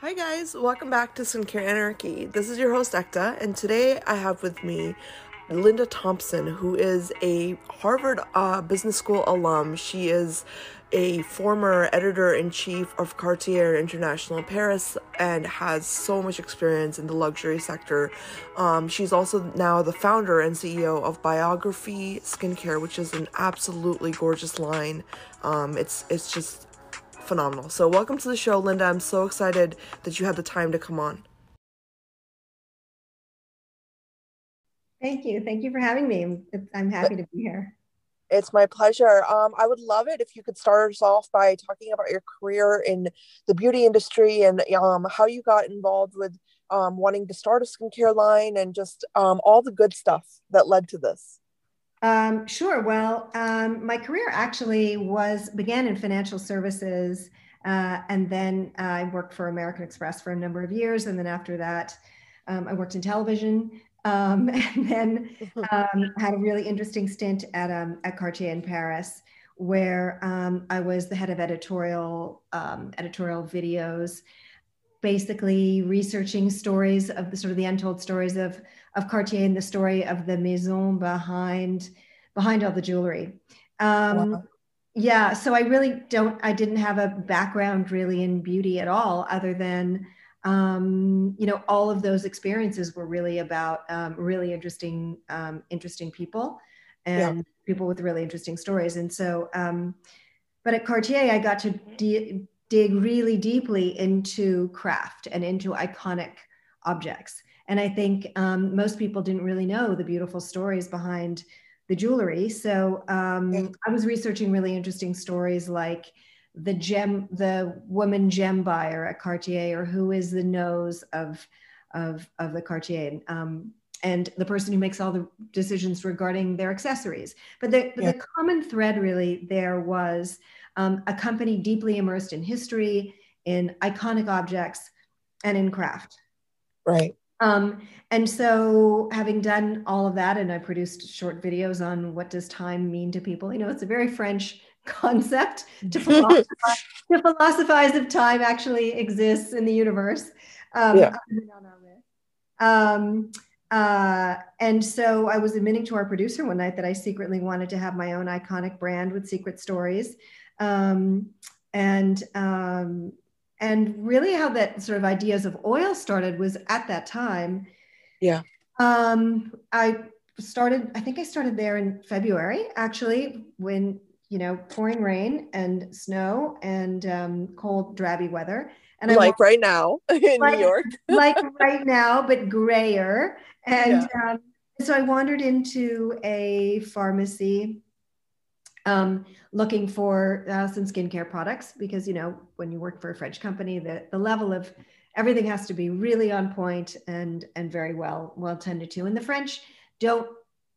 Hi guys, welcome back to Skincare Anarchy. This is your host Ekta, and today I have with me Linda Thompson, who is a Harvard uh, Business School alum. She is a former editor in chief of Cartier International Paris and has so much experience in the luxury sector. Um, she's also now the founder and CEO of Biography Skincare, which is an absolutely gorgeous line. Um, it's it's just phenomenal. So, welcome to the show, Linda. I'm so excited that you had the time to come on. Thank you. Thank you for having me. I'm happy to be here. It's my pleasure. Um, I would love it if you could start us off by talking about your career in the beauty industry and um, how you got involved with um, wanting to start a skincare line and just um, all the good stuff that led to this. Um, sure. Well, um, my career actually was began in financial services, uh, and then uh, I worked for American Express for a number of years, and then after that, um, I worked in television, um, and then um, had a really interesting stint at um, at Cartier in Paris, where I was the head of editorial editorial videos basically researching stories of the sort of the untold stories of of Cartier and the story of the maison behind behind all the jewelry. Um, wow. Yeah, so I really don't. I didn't have a background really in beauty at all, other than um, you know all of those experiences were really about um, really interesting um, interesting people and yeah. people with really interesting stories. And so, um, but at Cartier, I got to de- dig really deeply into craft and into iconic objects. And I think um, most people didn't really know the beautiful stories behind the jewelry. So um, I was researching really interesting stories like the gem, the woman gem buyer at Cartier, or who is the nose of of, of the Cartier. Um, and the person who makes all the decisions regarding their accessories. But the, yeah. the common thread really there was um, a company deeply immersed in history, in iconic objects, and in craft. Right. Um, and so, having done all of that, and I produced short videos on what does time mean to people. You know, it's a very French concept to philosophize, to philosophize if time actually exists in the universe. Um, yeah. Um, uh, and so I was admitting to our producer one night that I secretly wanted to have my own iconic brand with secret stories. Um, and um, and really how that sort of ideas of oil started was at that time. Yeah. Um, I started, I think I started there in February, actually, when you know, pouring rain and snow and um, cold, drabby weather. And I like right now in like, New York, like right now, but grayer. And yeah. um, so I wandered into a pharmacy um, looking for uh, some skincare products because you know when you work for a French company, the the level of everything has to be really on point and and very well well tended to. And the French don't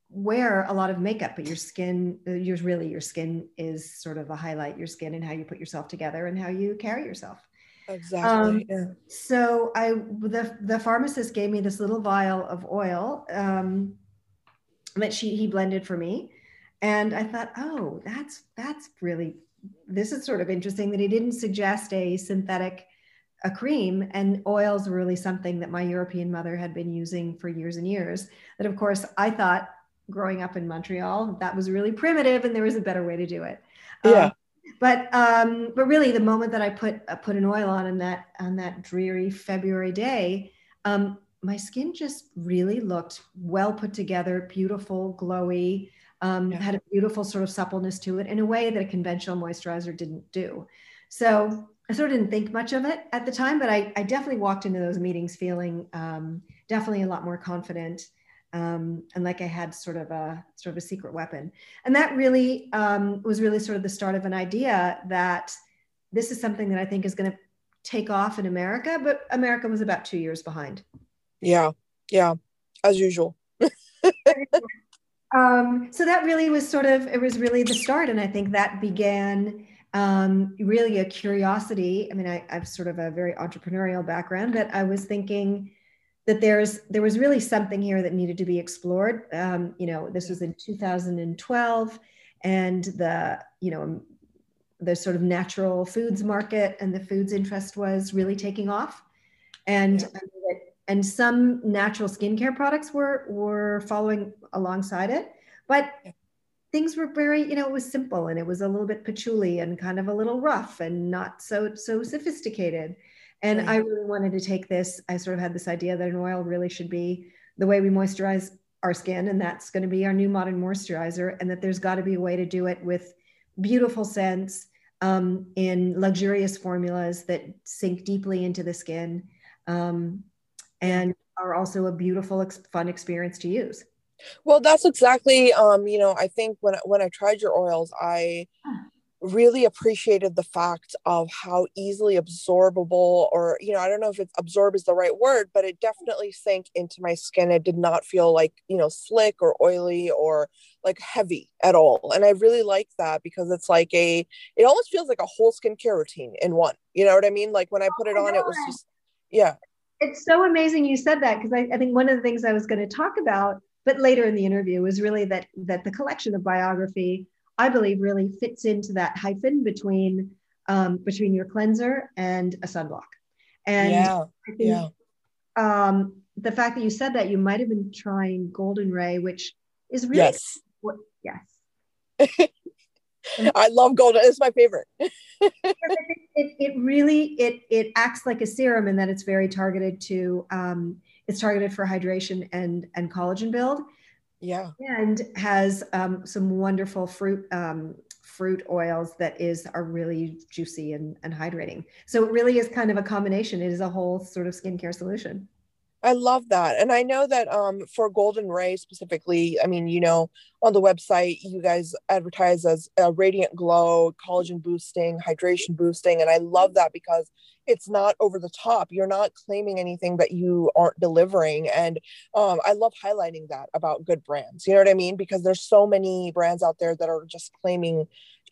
wear a lot of makeup, but your skin, uh, yours really your skin is sort of a highlight. Your skin and how you put yourself together and how you carry yourself. Exactly. Um, yeah. So I the the pharmacist gave me this little vial of oil um, that she he blended for me and i thought oh that's that's really this is sort of interesting that he didn't suggest a synthetic a cream and oils were really something that my european mother had been using for years and years. That of course i thought growing up in montreal that was really primitive and there was a better way to do it. Yeah. um, but um but really the moment that i put uh, put an oil on in that on that dreary february day um my skin just really looked well put together beautiful glowy um, yeah. had a beautiful sort of suppleness to it in a way that a conventional moisturizer didn't do. So I sort of didn't think much of it at the time, but I, I definitely walked into those meetings feeling um, definitely a lot more confident um, and like I had sort of a sort of a secret weapon. And that really um, was really sort of the start of an idea that this is something that I think is going to take off in America, but America was about two years behind. Yeah, yeah, as usual. um, so that really was sort of it was really the start and i think that began um, really a curiosity. I mean I, i've sort of a very entrepreneurial background but i was thinking that there's there was really something here that needed to be explored. Um, you know this was in 2012 and the you know the sort of natural foods market and the foods interest was really taking off. And yeah. And some natural skincare products were were following alongside it, but things were very you know it was simple and it was a little bit patchouli and kind of a little rough and not so so sophisticated. And right. I really wanted to take this. I sort of had this idea that an oil really should be the way we moisturize our skin, and that's going to be our new modern moisturizer, and that there's got to be a way to do it with beautiful scents um, in luxurious formulas that sink deeply into the skin um, and are also a beautiful, fun experience to use. Well, that's exactly, um, you know, I think when when I tried your oils, I really appreciated the fact of how easily absorbable or you know i don't know if it's absorb is the right word but it definitely sank into my skin. It did not feel like you know slick or oily or like heavy at all. And i really like that because it's like a it almost feels like a whole skincare routine in one. You know what i mean? Like when i put it on it was just yeah it's so amazing you said that because I, I think one of the things i was going to talk about but later in the interview was really that that the collection of biography I believe really fits into that hyphen between um, between your cleanser and a sunblock. And yeah, think, yeah. Um, the fact that you said that you might have been trying Golden Ray, which is really yes, what, yes. I love golden. It's my favorite. it, it really it it acts like a serum in that it's very targeted to um, it's targeted for hydration and and collagen build yeah. And has um, some wonderful fruit um, fruit oils that is are really juicy and, and hydrating. So it really is kind of a combination. It is a whole sort of skincare solution. I love that. And I know that um, for Golden Ray specifically, I mean, you know, on the website, you guys advertise as a radiant glow, collagen boosting, hydration boosting. And I love that because it's not over the top. You're not claiming anything that you aren't delivering. And um, I love highlighting that about good brands. You know what I mean? Because there's so many brands out there that are just claiming,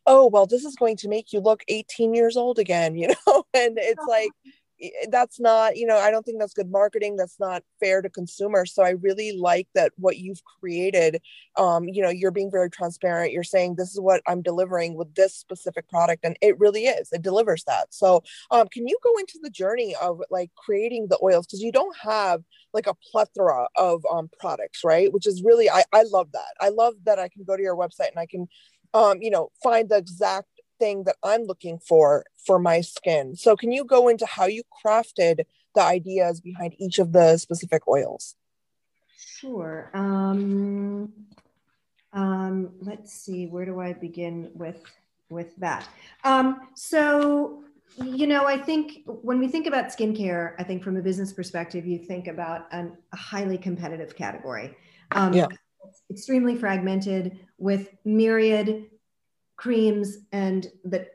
oh, well, this is going to make you look 18 years old again, you know? And it's like, that's not you know i don't think that's good marketing that's not fair to consumers. So i really like that what you've created um you know you're being very transparent. You're saying this is what i'm delivering with this specific product and it really is. It delivers that. So um can you go into the journey of like creating the oils? Because you don't have like a plethora of um products right? Which is really i i love that. I love that i can go to your website and i can um you know find the exact thing that I'm looking for for my skin. So, can you go into how you crafted the ideas behind each of the specific oils? Sure. Um, um, let's see. Where do I begin with with that? Um, so, you know, I think when we think about skincare, I think from a business perspective, you think about an, a highly competitive category. Um, yeah. extremely fragmented with myriad creams and that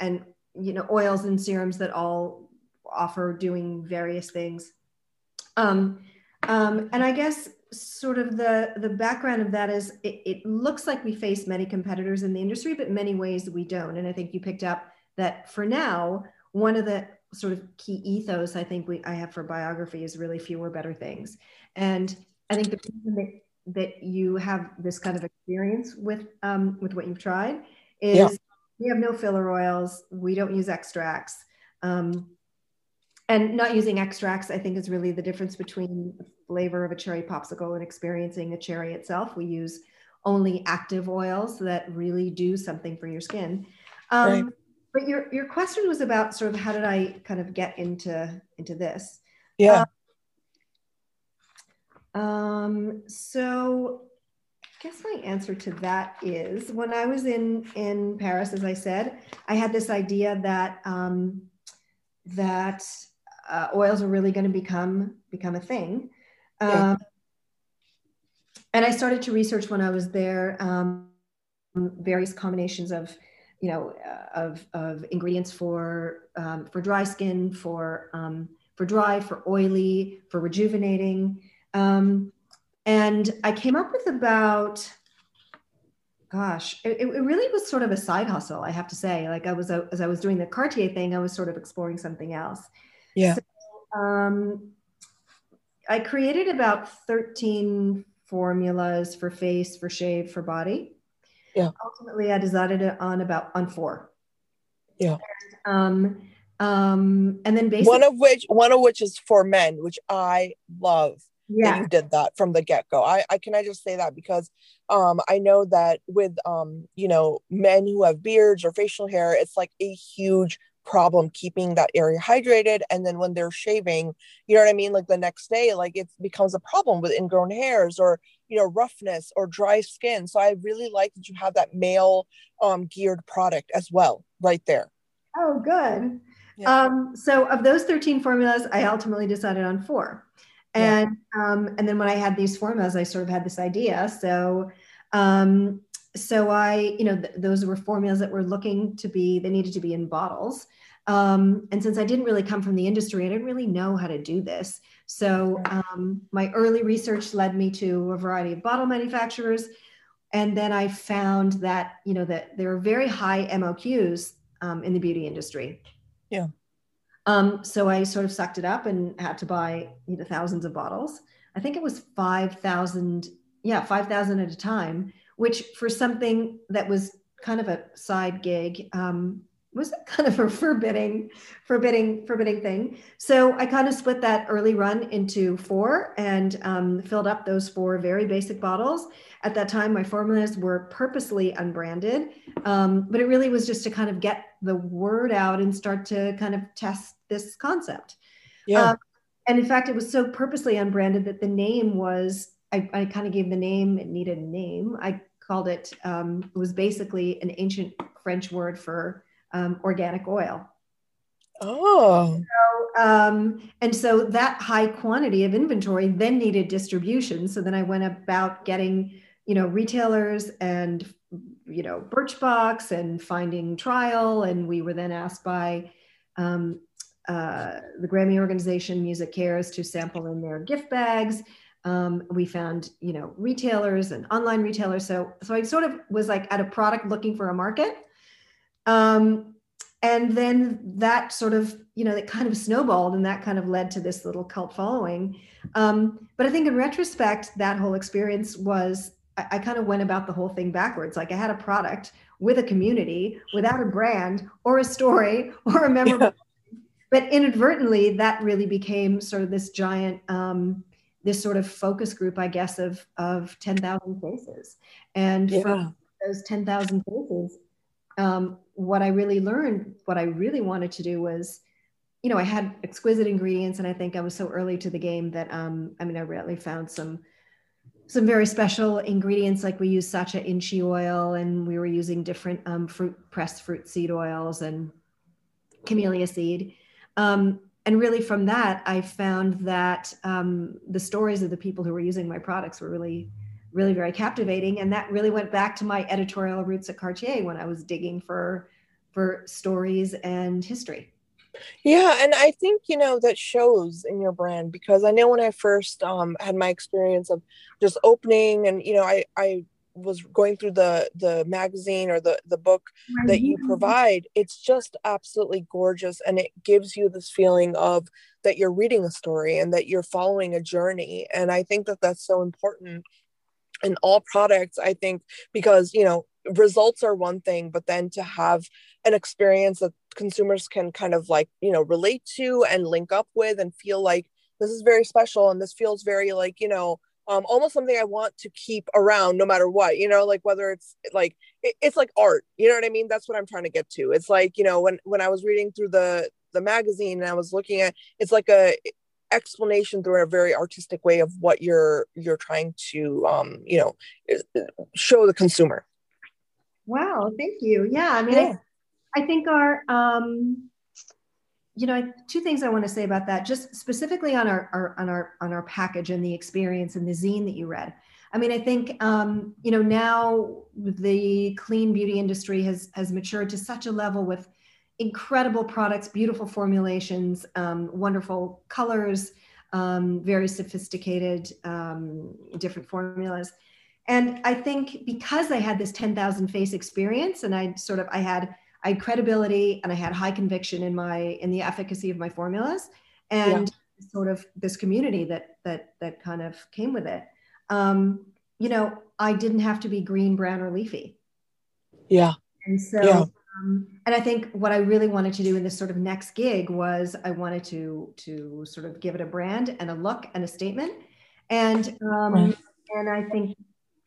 and you know oils and serums that all offer doing various things. Um, um, and i guess sort of the the background of that is it, it, looks like we face many competitors in the industry but many ways we don't. And i think you picked up that for now one of the sort of key ethos i think we i have for biography is really fewer better things. And i think the reason that you have this kind of experience with um, with what you've tried is yeah. we have no filler oils. We don't use extracts. Um, and not using extracts, I think, is really the difference between the flavor of a cherry popsicle and experiencing a cherry itself. We use only active oils that really do something for your skin. Um, right. But your your question was about sort of how did I kind of get into into this? Yeah. Um, so I guess my answer to that is when I was in in Paris, as I said, I had this idea that um, that uh, oils are really going to become become a thing. Um, yeah. And I started to research when I was there um, various combinations of you know uh, of, of ingredients for um, for dry skin, for um, for dry, for oily, for rejuvenating. Um, and I came up with about, gosh, it, it really was sort of a side hustle, I have to say. Like I was, as I was doing the Cartier thing, I was sort of exploring something else. Yeah. So, um, I created about 13 formulas for face, for shave, for body. Yeah. Ultimately, I decided it on about on four. Yeah. And, um, Um, and then basically one of which one of which is for men, which I love. Yeah. That you did that from the get-go. I, I can I just say that because um I know that with um, you know, men who have beards or facial hair, it's like a huge problem keeping that area hydrated and then when they're shaving you know what i mean like the next day like it becomes a problem with ingrown hairs or you know roughness or dry skin so i really like that you have that male um, geared product as well right there oh good yeah. um, so of those 13 formulas i ultimately decided on four and yeah. um, and then when i had these formulas i sort of had this idea so um, so I, you know, th- those were formulas that were looking to be, they needed to be in bottles. Um, and since I didn't really come from the industry, I didn't really know how to do this. So um, my early research led me to a variety of bottle manufacturers. And then I found that, you know, that there are very high MOQs um, in the beauty industry. Yeah. Um, so I sort of sucked it up and had to buy you know, thousands of bottles. I think it was 5,000, yeah, 5,000 at a time which for something that was kind of a side gig um, was kind of a forbidding, forbidding, forbidding thing. So I kind of split that early run into four and um, filled up those four very basic bottles. At that time, my formulas were purposely unbranded, um, but it really was just to kind of get the word out and start to kind of test this concept. Yeah. Um, and in fact, it was so purposely unbranded that the name was I, I kind of gave the name, it needed a name. I called it, um, it was basically an ancient French word for um, organic oil. Oh. So, um, and so that high quantity of inventory then needed distribution. So then I went about getting, you know, retailers and, you know, Birchbox and finding trial. And we were then asked by um, uh, the Grammy organization MusiCares to sample in their gift bags. Um, we found, you know, retailers and online retailers. So, so I sort of was like at a product looking for a market. Um, and then that sort of, you know, that kind of snowballed and that kind of led to this little cult following. Um, but I think in retrospect, that whole experience was, I, I kind of went about the whole thing backwards. Like I had a product with a community without a brand or a story or a memorable. Yeah. But inadvertently, that really became sort of this giant um, this sort of focus group, I guess, of of ten thousand faces. And yeah. from those ten thousand faces, um, what I really learned, what I really wanted to do was, you know, I had exquisite ingredients, and I think I was so early to the game that, um, I mean, I really found some some very special ingredients like we use sacha inchi oil and we were using different um, fruit pressed fruit seed oils and camellia seed. Um, and really from that i found that um, the stories of the people who were using my products were really really very captivating. And that really went back to my editorial roots at cartier when i was digging for for stories and history. Yeah and i think you know that shows in your brand because i know when i first um, had my experience of just opening and you know i i was going through the the magazine or the the book that you provide it's just absolutely gorgeous. And it gives you this feeling of that you're reading a story and that you're following a journey. And i think that that's so important in all products i think because you know results are one thing but then to have an experience that consumers can kind of like you know relate to and link up with and feel like this is very special and this feels very like you know um, almost something I want to keep around no matter what, you know, like whether it's like, it, it's like art, you know what I mean? That's what I'm trying to get to. It's like, you know, when, when I was reading through the, the magazine and I was looking at, it's like a explanation through a very artistic way of what you're, you're trying to, um, you know, show the consumer. Wow. Thank you. Yeah. I mean, yeah. I, I think our, um, you know, two things I want to say about that, just specifically on our, our, on our on our package and the experience and the zine that you read. I mean, I think um, you know now the clean beauty industry has has matured to such a level with incredible products, beautiful formulations, um, wonderful colors, um, very sophisticated um, different formulas. And I think because I had this 10,000 face experience and I sort of I had I had credibility and I had high conviction in my in the efficacy of my formulas and yeah. sort of this community that that that kind of came with it. Um, you know, I didn't have to be green, brown, or leafy. Yeah. And so, yeah. Um, and I think what I really wanted to do in this sort of next gig was I wanted to to sort of give it a brand and a look and a statement, and um, right. and I think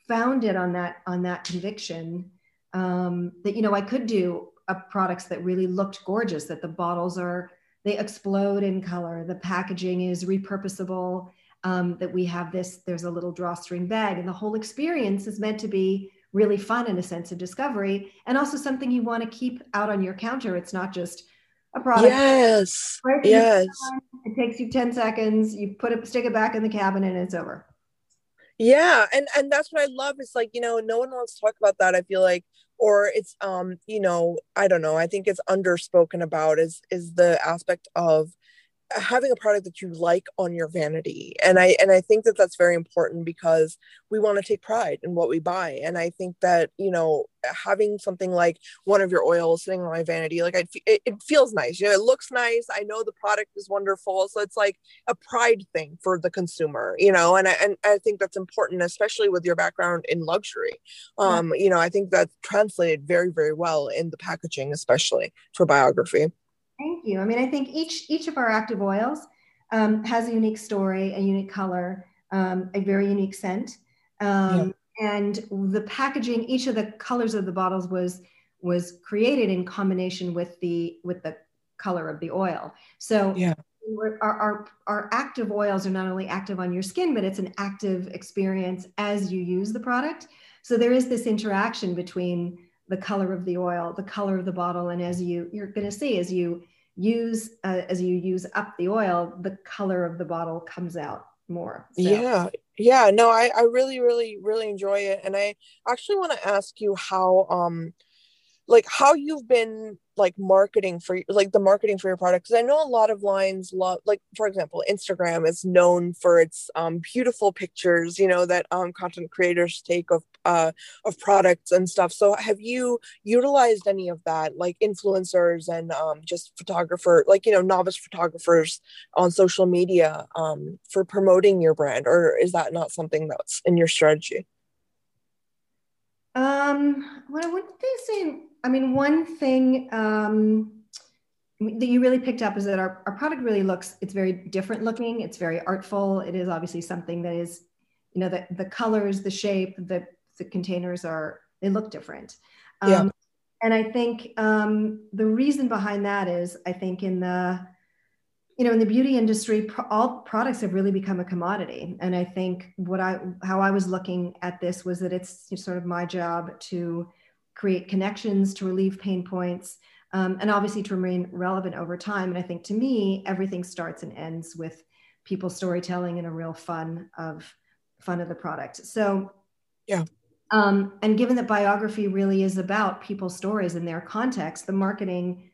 found it on that on that conviction um, that you know I could do a products that really looked gorgeous, that the bottles are they explode in color, the packaging is repurposable, um, that we have this there's a little drawstring bag, and the whole experience is meant to be really fun and a sense of discovery and also something you want to keep out on your counter. It's not just a product. Yes yes. it takes you 10 seconds. You put it stick it back in the cabinet and it's over. Yeah and and that's what i love is like you know no one wants to talk about that i feel like or it's um you know i don't know i think it's underspoken about is is the aspect of having a product that you like on your vanity. And i and i think that that's very important because we want to take pride in what we buy. And i think that you know having something like one of your oils sitting on my vanity like I, it, it feels nice. You know it looks nice. I know the product is wonderful. So it's like a pride thing for the consumer you know? And I, and I think that's important especially with your background in luxury. Um you know i think that translated very very well in the packaging especially for biography Thank you. I mean, I think each each of our active oils um, has a unique story, a unique color, um, a very unique scent, um, yeah. and the packaging. Each of the colors of the bottles was was created in combination with the with the color of the oil. So yeah. Our, our, our active oils are not only active on your skin, but it's an active experience as you use the product. So there is this interaction between the color of the oil, the color of the bottle, and as you you're going to see as you use uh, as you use up the oil, the color of the bottle comes out more. So. Yeah, yeah. No, I I really really really enjoy it, and I actually want to ask you how um like how you've been like marketing for like the marketing for your product because i know a lot of lines love like for example instagram is known for its um, beautiful pictures you know that um, content creators take of uh, of products and stuff. So have you utilized any of that like influencers and um, just photographer like you know novice photographers on social media um, for promoting your brand or is that not something that's in your strategy? Um well i wouldn't say I mean, one thing um, that you really picked up is that our, our product really looks, it's very different looking. It's very artful. It is obviously something that is, you know, the, the colors, the shape, the, the containers are, they look different. Um, yeah. And I think um, the reason behind that is, I think in the, you know, in the beauty industry, pro- all products have really become a commodity. And I think what I, how I was looking at this was that it's sort of my job to create connections, to relieve pain points, um, and obviously to remain relevant over time. And I think to me, everything starts and ends with people storytelling and a real fun of fun of the product. So yeah. Um, and given that biography really is about people's stories and their context, the marketing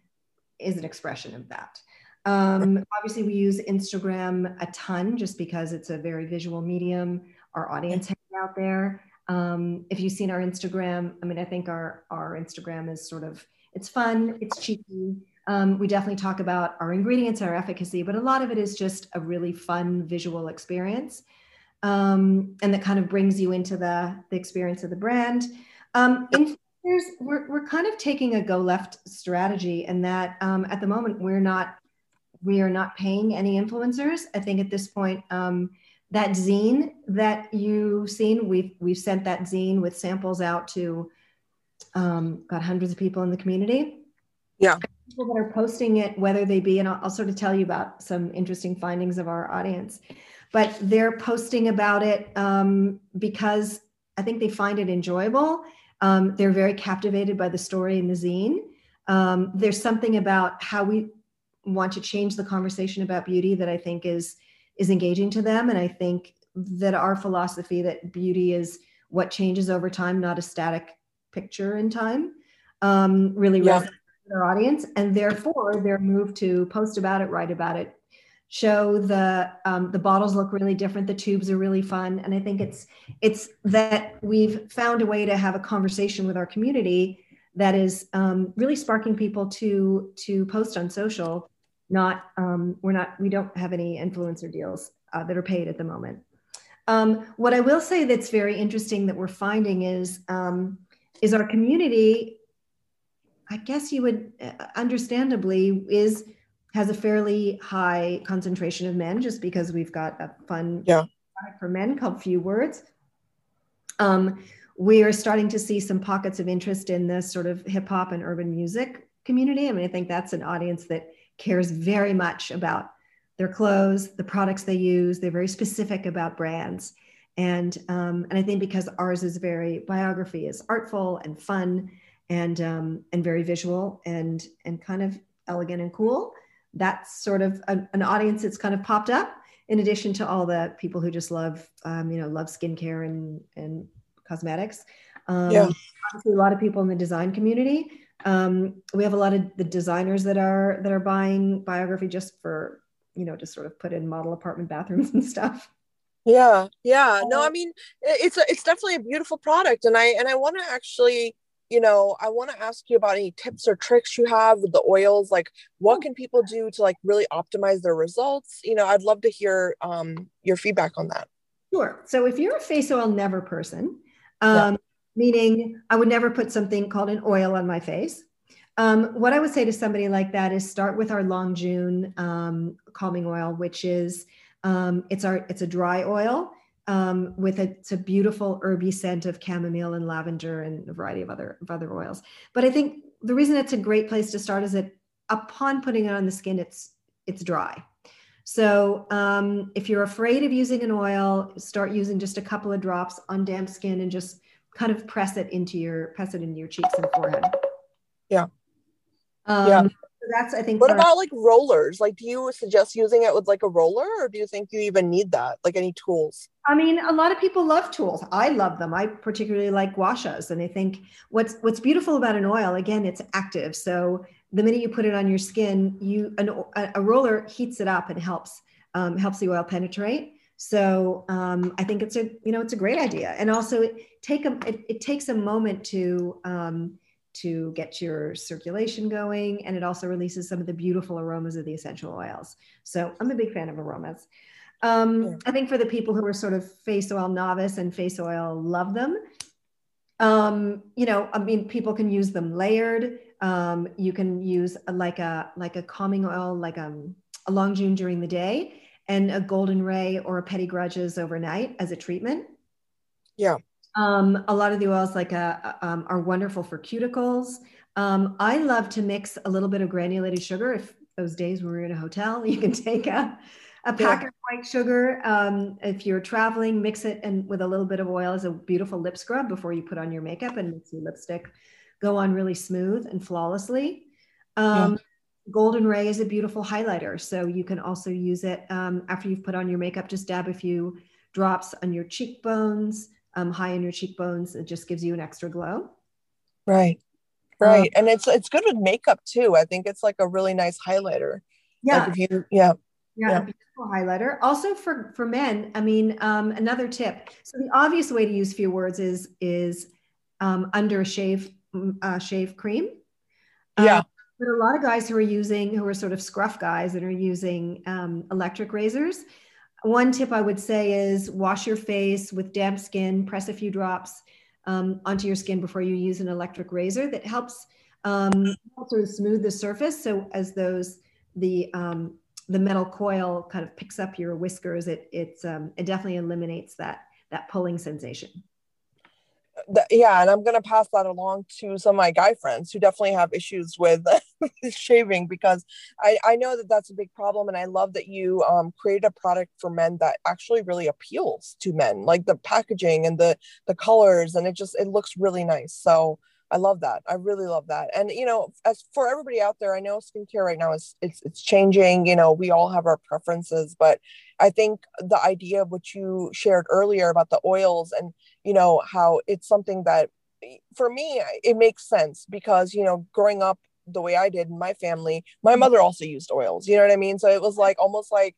is an expression of that. Um, obviously, we use Instagram a ton just because it's a very visual medium. Our audience hangs out there. Um, if you've seen our Instagram, I mean, I think our, our Instagram is sort of, it's fun, it's cheeky. Um, we definitely talk about our ingredients, our efficacy, but a lot of it is just a really fun visual experience. Um, and that kind of brings you into the, the experience of the brand. Um, influencers, we're, we're kind of taking a go left strategy and that um, at the moment we're not, we are not paying any influencers. I think at this point, um, that zine that you've seen, we've we've sent that zine with samples out to um, got hundreds of people in the community. Yeah. People that are posting it, whether they be, and I'll, I'll sort of tell you about some interesting findings of our audience, but they're posting about it um, because I think they find it enjoyable. Um, they're very captivated by the story in the zine. Um, there's something about how we want to change the conversation about beauty that I think is is engaging to them. And I think that our philosophy that beauty is what changes over time, not a static picture in time, um, really yeah. resonates with our audience. And therefore, they're moved to post about it, write about it, show the um, the bottles look really different the tubes are really fun and i think it's it's that we've found a way to have a conversation with our community that is um, really sparking people to to post on social not um, we're not we don't have any influencer deals uh, that are paid at the moment um, what i will say that's very interesting that we're finding is um, is our community I guess you would uh, understandably is has a fairly high concentration of men just because we've got a fun yeah. for men called Few Words. Um, we are starting to see some pockets of interest in this sort of hip hop and urban music community. I mean, I think that's an audience that cares very much about their clothes, the products they use. They're very specific about brands. And, um, and I think because ours is very biography is artful and fun and, um, and very visual and, and kind of elegant and cool, that's sort of a, an audience that's kind of popped up in addition to all the people who just love, um, you know, love skincare and, and cosmetics. Um, yeah. a lot of people in the design community. Um, we have a lot of the designers that are that are buying biography just for you know to sort of put in model apartment bathrooms and stuff. Yeah, yeah. No, I mean it's a, it's definitely a beautiful product, and I and I want to actually you know i want to ask you about any tips or tricks you have with the oils like what can people do to like really optimize their results you know i'd love to hear um, your feedback on that sure so if you're a face oil never person um, yeah. Meaning I would never put something called an oil on my face. Um, what I would say to somebody like that is start with our Longjune um, calming oil, which is um, it's our it's a dry oil um, with a, it's a beautiful herby scent of chamomile and lavender and a variety of other of other oils. But I think the reason it's a great place to start is that upon putting it on the skin, it's it's dry. So um, if you're afraid of using an oil, start using just a couple of drops on damp skin and just kind of press it into your press it into your cheeks and forehead. Yeah. Um, yeah. So that's I think. What about like rollers? Like, do you suggest using it with like a roller, or do you think you even need that? Like any tools? I mean, a lot of people love tools. I love them. I particularly like gua shas, and I think what's what's beautiful about an oil, again, it's active. So the minute you put it on your skin, you an, a roller heats it up and helps um, helps the oil penetrate. So um, I think it's a you know it's a great idea, and also it take a it, it takes a moment to um, to get your circulation going, and it also releases some of the beautiful aromas of the essential oils. So I'm a big fan of aromas. Um, yeah. I think for the people who are sort of face oil novice and face oil love them. Um, you know, I mean, people can use them layered. Um, you can use a, like a like a calming oil, like um, a Longjune during the day, and a golden ray or a petty grudges overnight as a treatment. Yeah. Um, a lot of the oils like uh, um, are wonderful for cuticles. Um, I love to mix a little bit of granulated sugar. If those days when we're in a hotel, you can take a, a pack yeah. of white sugar. Um, if you're traveling, mix it and with a little bit of oil as a beautiful lip scrub before you put on your makeup and makes your lipstick go on really smooth and flawlessly. Um, yeah. Golden Ray is a beautiful highlighter. So you can also use it um, after you've put on your makeup, just dab a few drops on your cheekbones, um, high in your cheekbones. It just gives you an extra glow. Right. Right. Um, and it's it's good with makeup too. I think it's like a really nice highlighter. Yeah. Like you, yeah. Yeah, yeah. beautiful highlighter. Also for for men, I mean, um, another tip. So the obvious way to use few words is is um, under a shave uh, shave cream. Yeah. But a lot of guys who are using, who are sort of scruff guys that are using um, electric razors. One tip I would say is wash your face with damp skin, press a few drops um, onto your skin before you use an electric razor that helps um, sort of smooth the surface. So as those, the, um, the metal coil kind of picks up your whiskers, it, it's, um, it definitely eliminates that, that pulling sensation yeah, and I'm gonna pass that along to some of my guy friends who definitely have issues with shaving because I I know that that's a big problem, and I love that you um, created a product for men that actually really appeals to men, like the packaging and the the colors, and it just it looks really nice. So I love that. I really love that. And you know, as for everybody out there, I know skincare right now is it's it's changing. You know, we all have our preferences, but I think the idea of what you shared earlier about the oils and you know how it's something that for me it makes sense because you know growing up the way I did in my family, my mm-hmm. mother also used oils. You know what I mean? So it was like almost like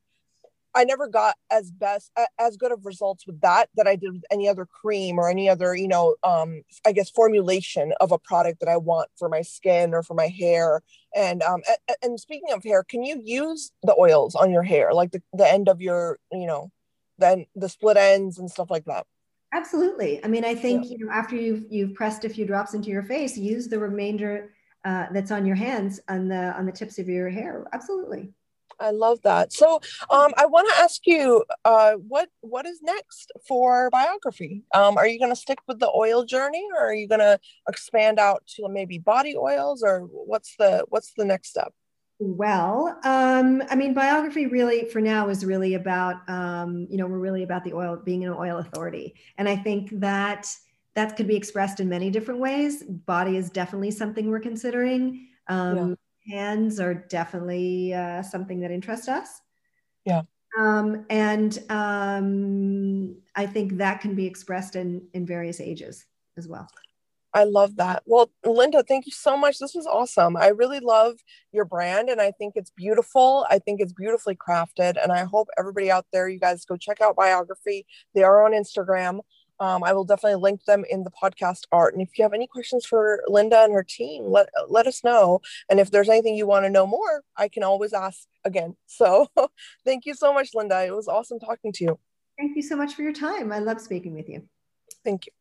I never got as best as good of results with that that I did with any other cream or any other, you know, um, I guess formulation of a product that I want for my skin or for my hair. And um, and, speaking of hair, can you use the oils on your hair, like the, the end of your, you know, then the split ends and stuff like that? Absolutely. I mean, I think yeah. you know after you've you've pressed a few drops into your face, use the remainder uh, that's on your hands on the on the tips of your hair. Absolutely. I love that. So, um, I want to ask you, uh, what what is next for biography? Um, are you going to stick with the oil journey, or are you going to expand out to maybe body oils, or what's the what's the next step? Well, um, I mean, biography really, for now, is really about, um, you know, we're really about the oil being an oil authority, and I think that that could be expressed in many different ways. Body is definitely something we're considering. Um, yeah. Hands are definitely uh, something that interests us. Yeah. Um, and um, I think that can be expressed in in various ages as well. I love that. Well, Linda, thank you so much. This was awesome. I really love your brand and I think it's beautiful. I think it's beautifully crafted. And I hope everybody out there, you guys go check out Biography. They are on Instagram. Um, I will definitely link them in the podcast art. And if you have any questions for Linda and her team, let let us know. And if there's anything you want to know more, I can always ask again. So thank you so much, Linda. It was awesome talking to you. Thank you so much for your time. I love speaking with you. Thank you.